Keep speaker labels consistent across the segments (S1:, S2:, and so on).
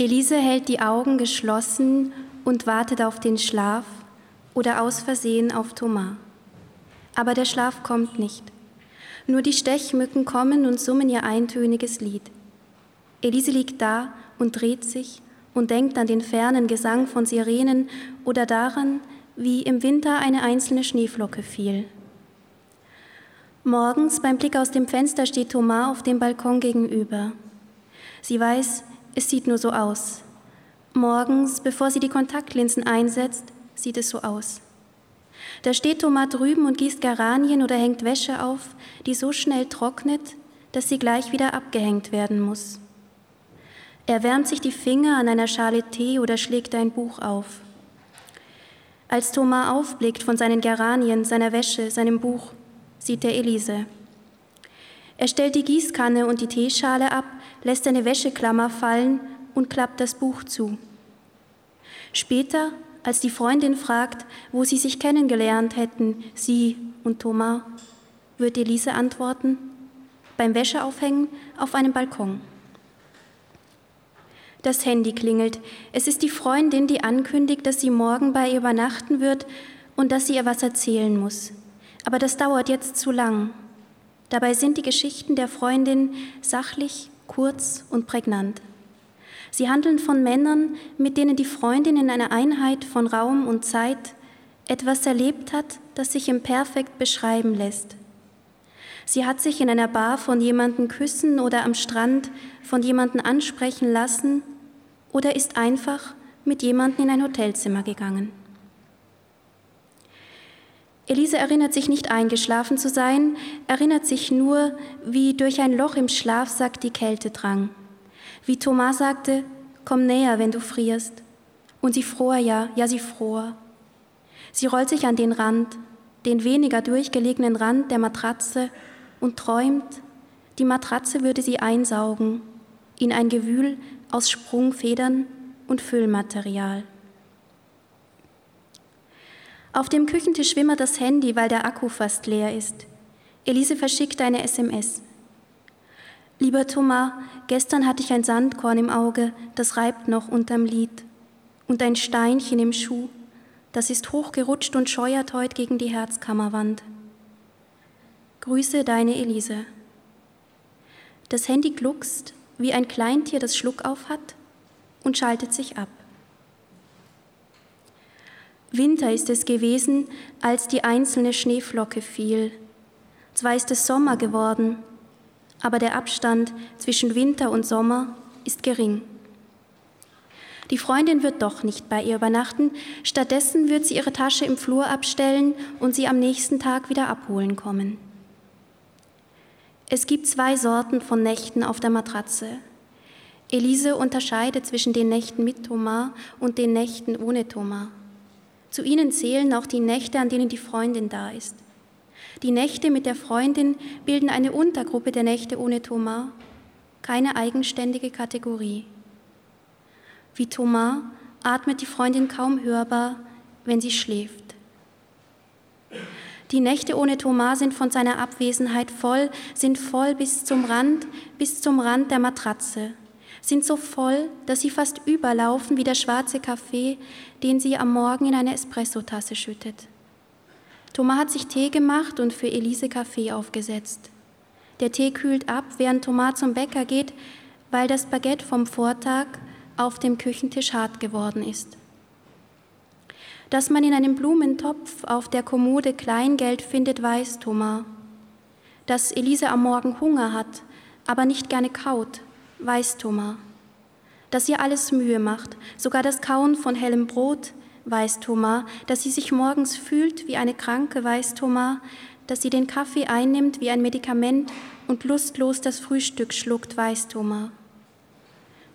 S1: Elise hält die Augen geschlossen und wartet auf den Schlaf oder aus Versehen auf Thomas. Aber der Schlaf kommt nicht. Nur die Stechmücken kommen und summen ihr eintöniges Lied. Elise liegt da und dreht sich und denkt an den fernen Gesang von Sirenen oder daran, wie im Winter eine einzelne Schneeflocke fiel. Morgens beim Blick aus dem Fenster steht Thomas auf dem Balkon gegenüber. Sie weiß, es sieht nur so aus. Morgens, bevor sie die Kontaktlinsen einsetzt, sieht es so aus. Da steht Thomas drüben und gießt Geranien oder hängt Wäsche auf, die so schnell trocknet, dass sie gleich wieder abgehängt werden muss. Er wärmt sich die Finger an einer Schale Tee oder schlägt ein Buch auf. Als Thomas aufblickt von seinen Geranien, seiner Wäsche, seinem Buch, sieht er Elise. Er stellt die Gießkanne und die Teeschale ab, lässt eine Wäscheklammer fallen und klappt das Buch zu. Später, als die Freundin fragt, wo sie sich kennengelernt hätten, sie und Thomas, wird Elise antworten, beim Wäscheaufhängen auf einem Balkon. Das Handy klingelt. Es ist die Freundin, die ankündigt, dass sie morgen bei ihr übernachten wird und dass sie ihr was erzählen muss. Aber das dauert jetzt zu lang. Dabei sind die Geschichten der Freundin sachlich, kurz und prägnant. Sie handeln von Männern, mit denen die Freundin in einer Einheit von Raum und Zeit etwas erlebt hat, das sich im Perfekt beschreiben lässt. Sie hat sich in einer Bar von jemandem küssen oder am Strand von jemandem ansprechen lassen oder ist einfach mit jemandem in ein Hotelzimmer gegangen. Elise erinnert sich nicht eingeschlafen zu sein, erinnert sich nur, wie durch ein Loch im Schlafsack die Kälte drang. Wie Thomas sagte, komm näher, wenn du frierst. Und sie fror ja, ja, sie fror. Sie rollt sich an den Rand, den weniger durchgelegenen Rand der Matratze und träumt, die Matratze würde sie einsaugen in ein Gewühl aus Sprungfedern und Füllmaterial. Auf dem Küchentisch wimmert das Handy, weil der Akku fast leer ist. Elise verschickt eine SMS. Lieber Thomas, gestern hatte ich ein Sandkorn im Auge, das reibt noch unterm Lid. Und ein Steinchen im Schuh, das ist hochgerutscht und scheuert heut gegen die Herzkammerwand. Grüße deine Elise. Das Handy gluckst, wie ein Kleintier das Schluck auf hat und schaltet sich ab. Winter ist es gewesen, als die einzelne Schneeflocke fiel. Zwar ist es Sommer geworden, aber der Abstand zwischen Winter und Sommer ist gering. Die Freundin wird doch nicht bei ihr übernachten, stattdessen wird sie ihre Tasche im Flur abstellen und sie am nächsten Tag wieder abholen kommen. Es gibt zwei Sorten von Nächten auf der Matratze. Elise unterscheidet zwischen den Nächten mit Thomas und den Nächten ohne Thomas. Zu ihnen zählen auch die Nächte, an denen die Freundin da ist. Die Nächte mit der Freundin bilden eine Untergruppe der Nächte ohne Thomas, keine eigenständige Kategorie. Wie Thomas atmet die Freundin kaum hörbar, wenn sie schläft. Die Nächte ohne Thomas sind von seiner Abwesenheit voll, sind voll bis zum Rand, bis zum Rand der Matratze, sind so voll, dass sie fast überlaufen wie der schwarze Kaffee, den sie am Morgen in eine Espressotasse schüttet. Thomas hat sich Tee gemacht und für Elise Kaffee aufgesetzt. Der Tee kühlt ab, während Thomas zum Bäcker geht, weil das Baguette vom Vortag auf dem Küchentisch hart geworden ist dass man in einem Blumentopf auf der Kommode Kleingeld findet, weiß Thomas. Dass Elise am Morgen Hunger hat, aber nicht gerne kaut, weiß Thomas. Dass ihr alles Mühe macht, sogar das Kauen von hellem Brot, weiß Thomas. Dass sie sich morgens fühlt wie eine Kranke, weiß Thomas. Dass sie den Kaffee einnimmt wie ein Medikament und lustlos das Frühstück schluckt, weiß Thomas.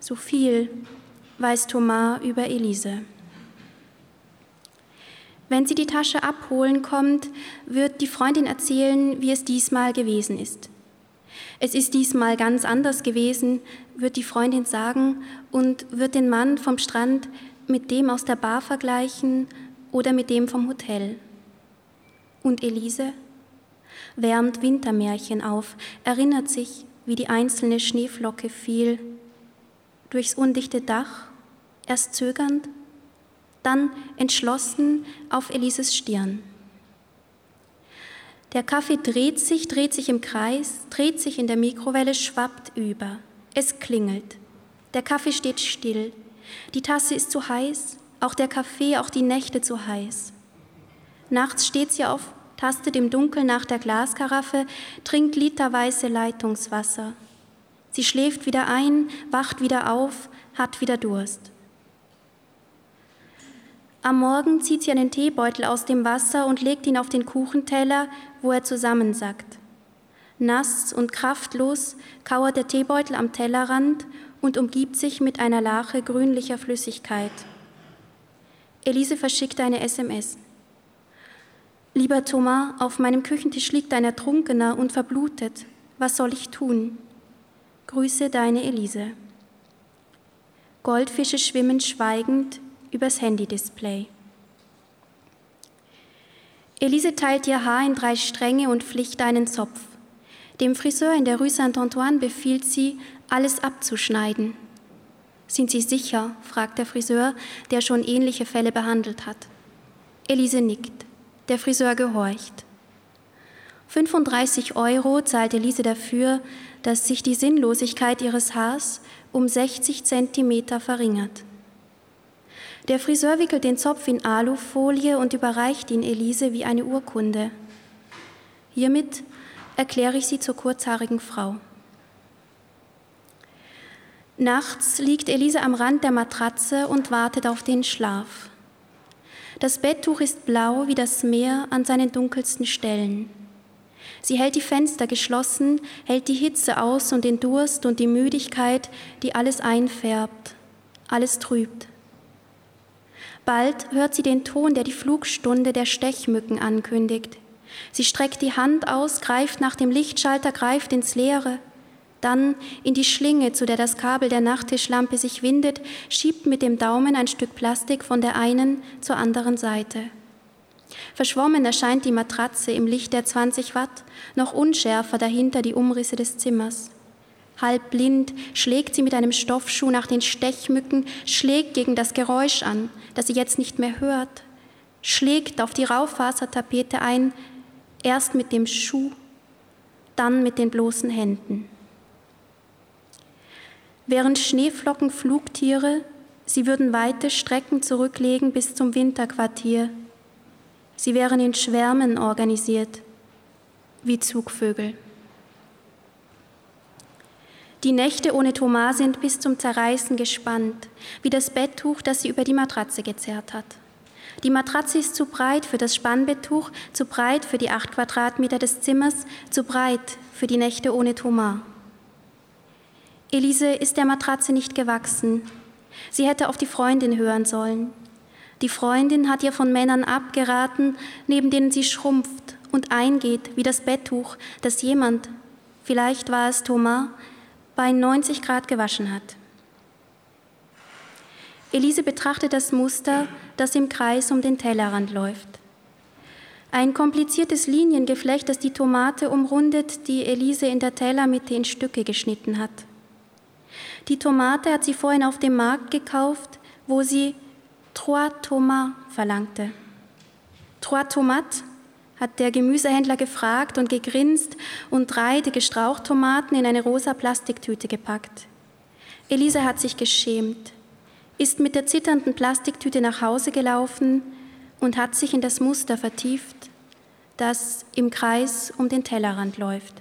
S1: So viel weiß Thomas über Elise. Wenn sie die Tasche abholen kommt, wird die Freundin erzählen, wie es diesmal gewesen ist. Es ist diesmal ganz anders gewesen, wird die Freundin sagen und wird den Mann vom Strand mit dem aus der Bar vergleichen oder mit dem vom Hotel. Und Elise wärmt Wintermärchen auf, erinnert sich, wie die einzelne Schneeflocke fiel. durchs undichte Dach, erst zögernd, dann entschlossen auf Elises Stirn. Der Kaffee dreht sich, dreht sich im Kreis, dreht sich in der Mikrowelle, schwappt über. Es klingelt. Der Kaffee steht still. Die Tasse ist zu heiß, auch der Kaffee, auch die Nächte zu heiß. Nachts steht sie auf, tastet im Dunkeln nach der Glaskaraffe, trinkt literweise Leitungswasser. Sie schläft wieder ein, wacht wieder auf, hat wieder Durst. Am Morgen zieht sie einen Teebeutel aus dem Wasser und legt ihn auf den Kuchenteller, wo er zusammensackt. Nass und kraftlos kauert der Teebeutel am Tellerrand und umgibt sich mit einer Lache grünlicher Flüssigkeit. Elise verschickt eine SMS. Lieber Thomas, auf meinem Küchentisch liegt ein Ertrunkener und verblutet. Was soll ich tun? Grüße deine Elise. Goldfische schwimmen schweigend übers Handy-Display. Elise teilt ihr Haar in drei Stränge und flicht einen Zopf. Dem Friseur in der Rue Saint-Antoine befiehlt sie, alles abzuschneiden. Sind Sie sicher? fragt der Friseur, der schon ähnliche Fälle behandelt hat. Elise nickt. Der Friseur gehorcht. 35 Euro zahlt Elise dafür, dass sich die Sinnlosigkeit ihres Haars um 60 Zentimeter verringert. Der Friseur wickelt den Zopf in Alufolie und überreicht ihn Elise wie eine Urkunde. Hiermit erkläre ich sie zur kurzhaarigen Frau. Nachts liegt Elise am Rand der Matratze und wartet auf den Schlaf. Das Betttuch ist blau wie das Meer an seinen dunkelsten Stellen. Sie hält die Fenster geschlossen, hält die Hitze aus und den Durst und die Müdigkeit, die alles einfärbt, alles trübt. Bald hört sie den Ton, der die Flugstunde der Stechmücken ankündigt. Sie streckt die Hand aus, greift nach dem Lichtschalter, greift ins Leere, dann in die Schlinge, zu der das Kabel der Nachttischlampe sich windet, schiebt mit dem Daumen ein Stück Plastik von der einen zur anderen Seite. Verschwommen erscheint die Matratze im Licht der 20 Watt, noch unschärfer dahinter die Umrisse des Zimmers. Halb blind schlägt sie mit einem Stoffschuh nach den Stechmücken, schlägt gegen das Geräusch an, das sie jetzt nicht mehr hört, schlägt auf die Raufasertapete ein, erst mit dem Schuh, dann mit den bloßen Händen. Während Schneeflocken Flugtiere, sie würden weite Strecken zurücklegen bis zum Winterquartier. Sie wären in Schwärmen organisiert, wie Zugvögel. Die Nächte ohne Thomas sind bis zum Zerreißen gespannt, wie das Betttuch, das sie über die Matratze gezerrt hat. Die Matratze ist zu breit für das Spannbetttuch, zu breit für die acht Quadratmeter des Zimmers, zu breit für die Nächte ohne Thomas. Elise ist der Matratze nicht gewachsen. Sie hätte auf die Freundin hören sollen. Die Freundin hat ihr von Männern abgeraten, neben denen sie schrumpft und eingeht wie das Betttuch, das jemand, vielleicht war es Thomas, bei 90 Grad gewaschen hat. Elise betrachtet das Muster, das im Kreis um den Tellerrand läuft. Ein kompliziertes Liniengeflecht, das die Tomate umrundet, die Elise in der Tellermitte in Stücke geschnitten hat. Die Tomate hat sie vorhin auf dem Markt gekauft, wo sie Trois Tomates verlangte. Trois Tomates hat der Gemüsehändler gefragt und gegrinst und drei dicke Strauchtomaten in eine rosa Plastiktüte gepackt. Elise hat sich geschämt, ist mit der zitternden Plastiktüte nach Hause gelaufen und hat sich in das Muster vertieft, das im Kreis um den Tellerrand läuft.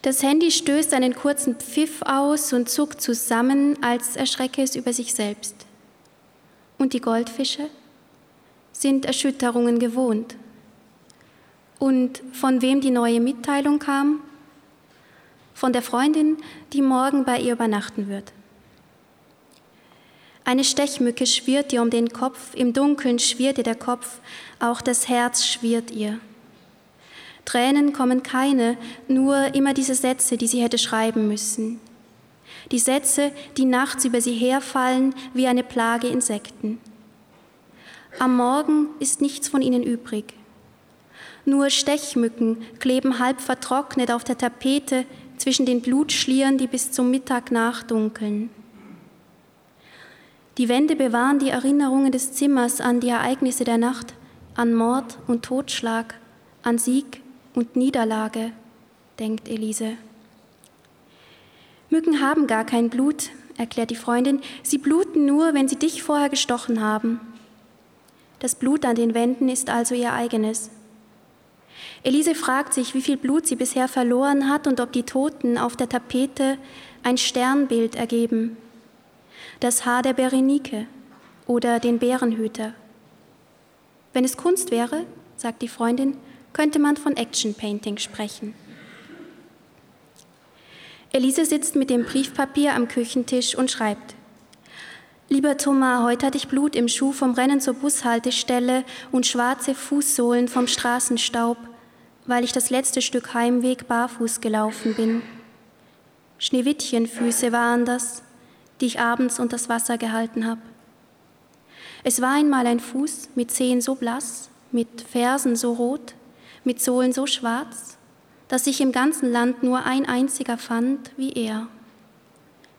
S1: Das Handy stößt einen kurzen Pfiff aus und zuckt zusammen, als erschrecke es über sich selbst. Und die Goldfische? Sind Erschütterungen gewohnt. Und von wem die neue Mitteilung kam? Von der Freundin, die morgen bei ihr übernachten wird. Eine Stechmücke schwirrt ihr um den Kopf, im Dunkeln schwirrt ihr der Kopf, auch das Herz schwirrt ihr. Tränen kommen keine, nur immer diese Sätze, die sie hätte schreiben müssen. Die Sätze, die nachts über sie herfallen wie eine Plage Insekten. Am Morgen ist nichts von ihnen übrig. Nur Stechmücken kleben halb vertrocknet auf der Tapete zwischen den Blutschlieren, die bis zum Mittag nachdunkeln. Die Wände bewahren die Erinnerungen des Zimmers an die Ereignisse der Nacht, an Mord und Totschlag, an Sieg und Niederlage, denkt Elise. Mücken haben gar kein Blut, erklärt die Freundin. Sie bluten nur, wenn sie dich vorher gestochen haben. Das Blut an den Wänden ist also ihr eigenes. Elise fragt sich, wie viel Blut sie bisher verloren hat und ob die Toten auf der Tapete ein Sternbild ergeben. Das Haar der Berenike oder den Bärenhüter. Wenn es Kunst wäre, sagt die Freundin, könnte man von Action Painting sprechen. Elise sitzt mit dem Briefpapier am Küchentisch und schreibt. Lieber Thomas, heute hatte ich Blut im Schuh vom Rennen zur Bushaltestelle und schwarze Fußsohlen vom Straßenstaub, weil ich das letzte Stück Heimweg barfuß gelaufen bin. Schneewittchenfüße waren das, die ich abends unter das Wasser gehalten habe. Es war einmal ein Fuß mit Zehen so blass, mit Fersen so rot, mit Sohlen so schwarz, dass sich im ganzen Land nur ein einziger fand wie er.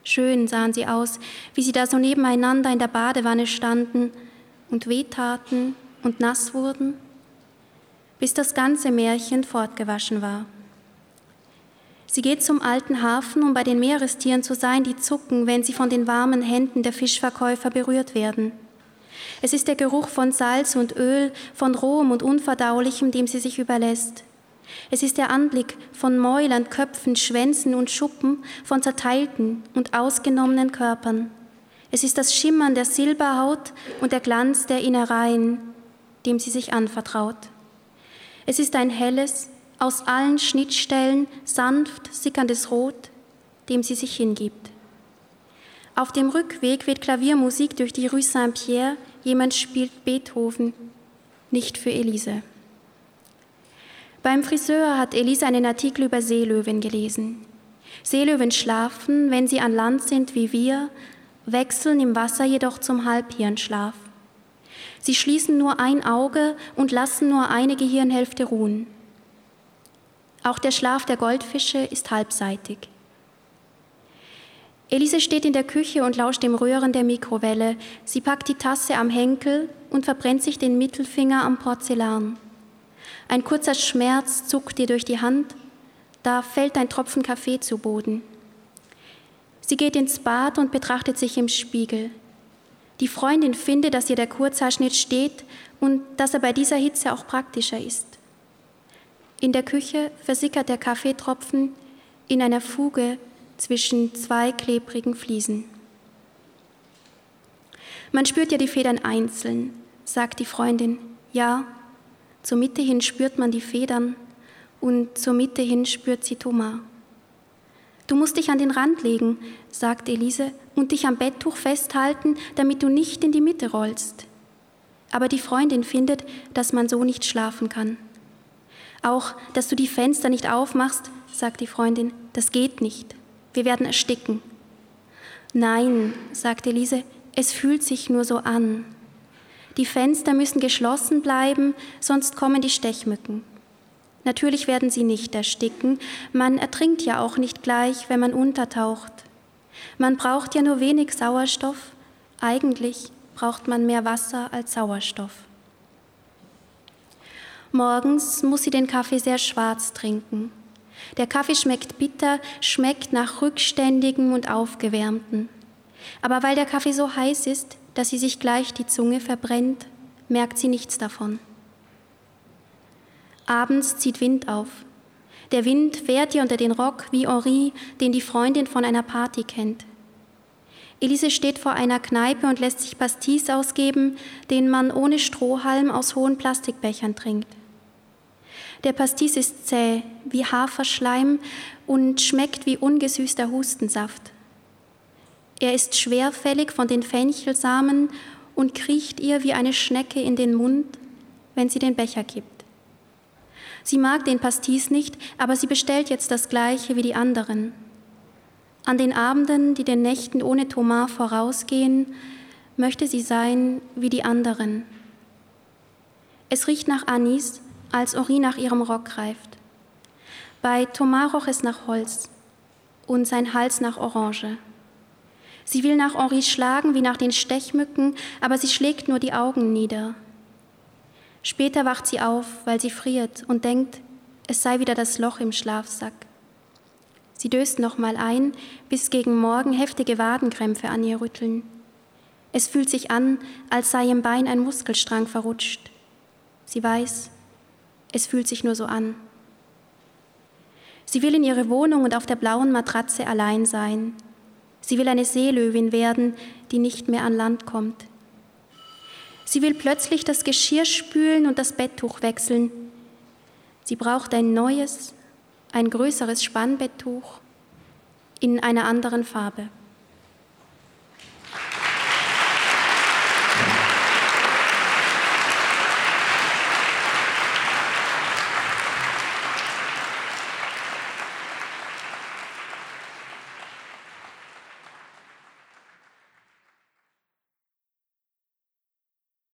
S1: Schön sahen sie aus, wie sie da so nebeneinander in der Badewanne standen und wehtaten und nass wurden, bis das ganze Märchen fortgewaschen war. Sie geht zum alten Hafen, um bei den Meerestieren zu sein, die zucken, wenn sie von den warmen Händen der Fischverkäufer berührt werden. Es ist der Geruch von Salz und Öl, von rohem und unverdaulichem, dem sie sich überlässt. Es ist der Anblick von Mäulern, Köpfen, Schwänzen und Schuppen, von zerteilten und ausgenommenen Körpern. Es ist das Schimmern der Silberhaut und der Glanz der Innereien, dem sie sich anvertraut. Es ist ein helles, aus allen Schnittstellen sanft sickerndes Rot, dem sie sich hingibt. Auf dem Rückweg wird Klaviermusik durch die Rue Saint-Pierre, jemand spielt Beethoven, nicht für Elise. Beim Friseur hat Elisa einen Artikel über Seelöwen gelesen. Seelöwen schlafen, wenn sie an Land sind wie wir, wechseln im Wasser jedoch zum Halbhirnschlaf. Sie schließen nur ein Auge und lassen nur eine Gehirnhälfte ruhen. Auch der Schlaf der Goldfische ist halbseitig. Elise steht in der Küche und lauscht dem Röhren der Mikrowelle. Sie packt die Tasse am Henkel und verbrennt sich den Mittelfinger am Porzellan. Ein kurzer Schmerz zuckt ihr durch die Hand, da fällt ein Tropfen Kaffee zu Boden. Sie geht ins Bad und betrachtet sich im Spiegel. Die Freundin findet, dass ihr der Kurzhaarschnitt steht und dass er bei dieser Hitze auch praktischer ist. In der Küche versickert der Kaffeetropfen in einer Fuge zwischen zwei klebrigen Fliesen. Man spürt ja die Federn einzeln, sagt die Freundin. Ja, zur Mitte hin spürt man die Federn und zur Mitte hin spürt sie Thomas. Du musst dich an den Rand legen, sagt Elise, und dich am Betttuch festhalten, damit du nicht in die Mitte rollst. Aber die Freundin findet, dass man so nicht schlafen kann. Auch, dass du die Fenster nicht aufmachst, sagt die Freundin, das geht nicht. Wir werden ersticken. Nein, sagt Elise, es fühlt sich nur so an. Die Fenster müssen geschlossen bleiben, sonst kommen die Stechmücken. Natürlich werden sie nicht ersticken, man ertrinkt ja auch nicht gleich, wenn man untertaucht. Man braucht ja nur wenig Sauerstoff, eigentlich braucht man mehr Wasser als Sauerstoff. Morgens muss sie den Kaffee sehr schwarz trinken. Der Kaffee schmeckt bitter, schmeckt nach rückständigen und aufgewärmten. Aber weil der Kaffee so heiß ist, dass sie sich gleich die Zunge verbrennt, merkt sie nichts davon. Abends zieht Wind auf. Der Wind fährt ihr unter den Rock wie Henri, den die Freundin von einer Party kennt. Elise steht vor einer Kneipe und lässt sich Pastis ausgeben, den man ohne Strohhalm aus hohen Plastikbechern trinkt. Der Pastis ist zäh wie Haferschleim und schmeckt wie ungesüßter Hustensaft. Er ist schwerfällig von den Fenchelsamen und kriecht ihr wie eine Schnecke in den Mund, wenn sie den Becher gibt. Sie mag den Pastis nicht, aber sie bestellt jetzt das gleiche wie die anderen. An den Abenden, die den Nächten ohne Thomas vorausgehen, möchte sie sein wie die anderen. Es riecht nach Anis, als Ori nach ihrem Rock greift. Bei Thomas roch es nach Holz, und sein Hals nach Orange. Sie will nach Henri schlagen wie nach den Stechmücken, aber sie schlägt nur die Augen nieder. Später wacht sie auf, weil sie friert und denkt, es sei wieder das Loch im Schlafsack. Sie döst nochmal ein, bis gegen Morgen heftige Wadenkrämpfe an ihr rütteln. Es fühlt sich an, als sei im Bein ein Muskelstrang verrutscht. Sie weiß, es fühlt sich nur so an. Sie will in ihre Wohnung und auf der blauen Matratze allein sein. Sie will eine Seelöwin werden, die nicht mehr an Land kommt. Sie will plötzlich das Geschirr spülen und das Betttuch wechseln. Sie braucht ein neues, ein größeres Spannbetttuch in einer anderen Farbe.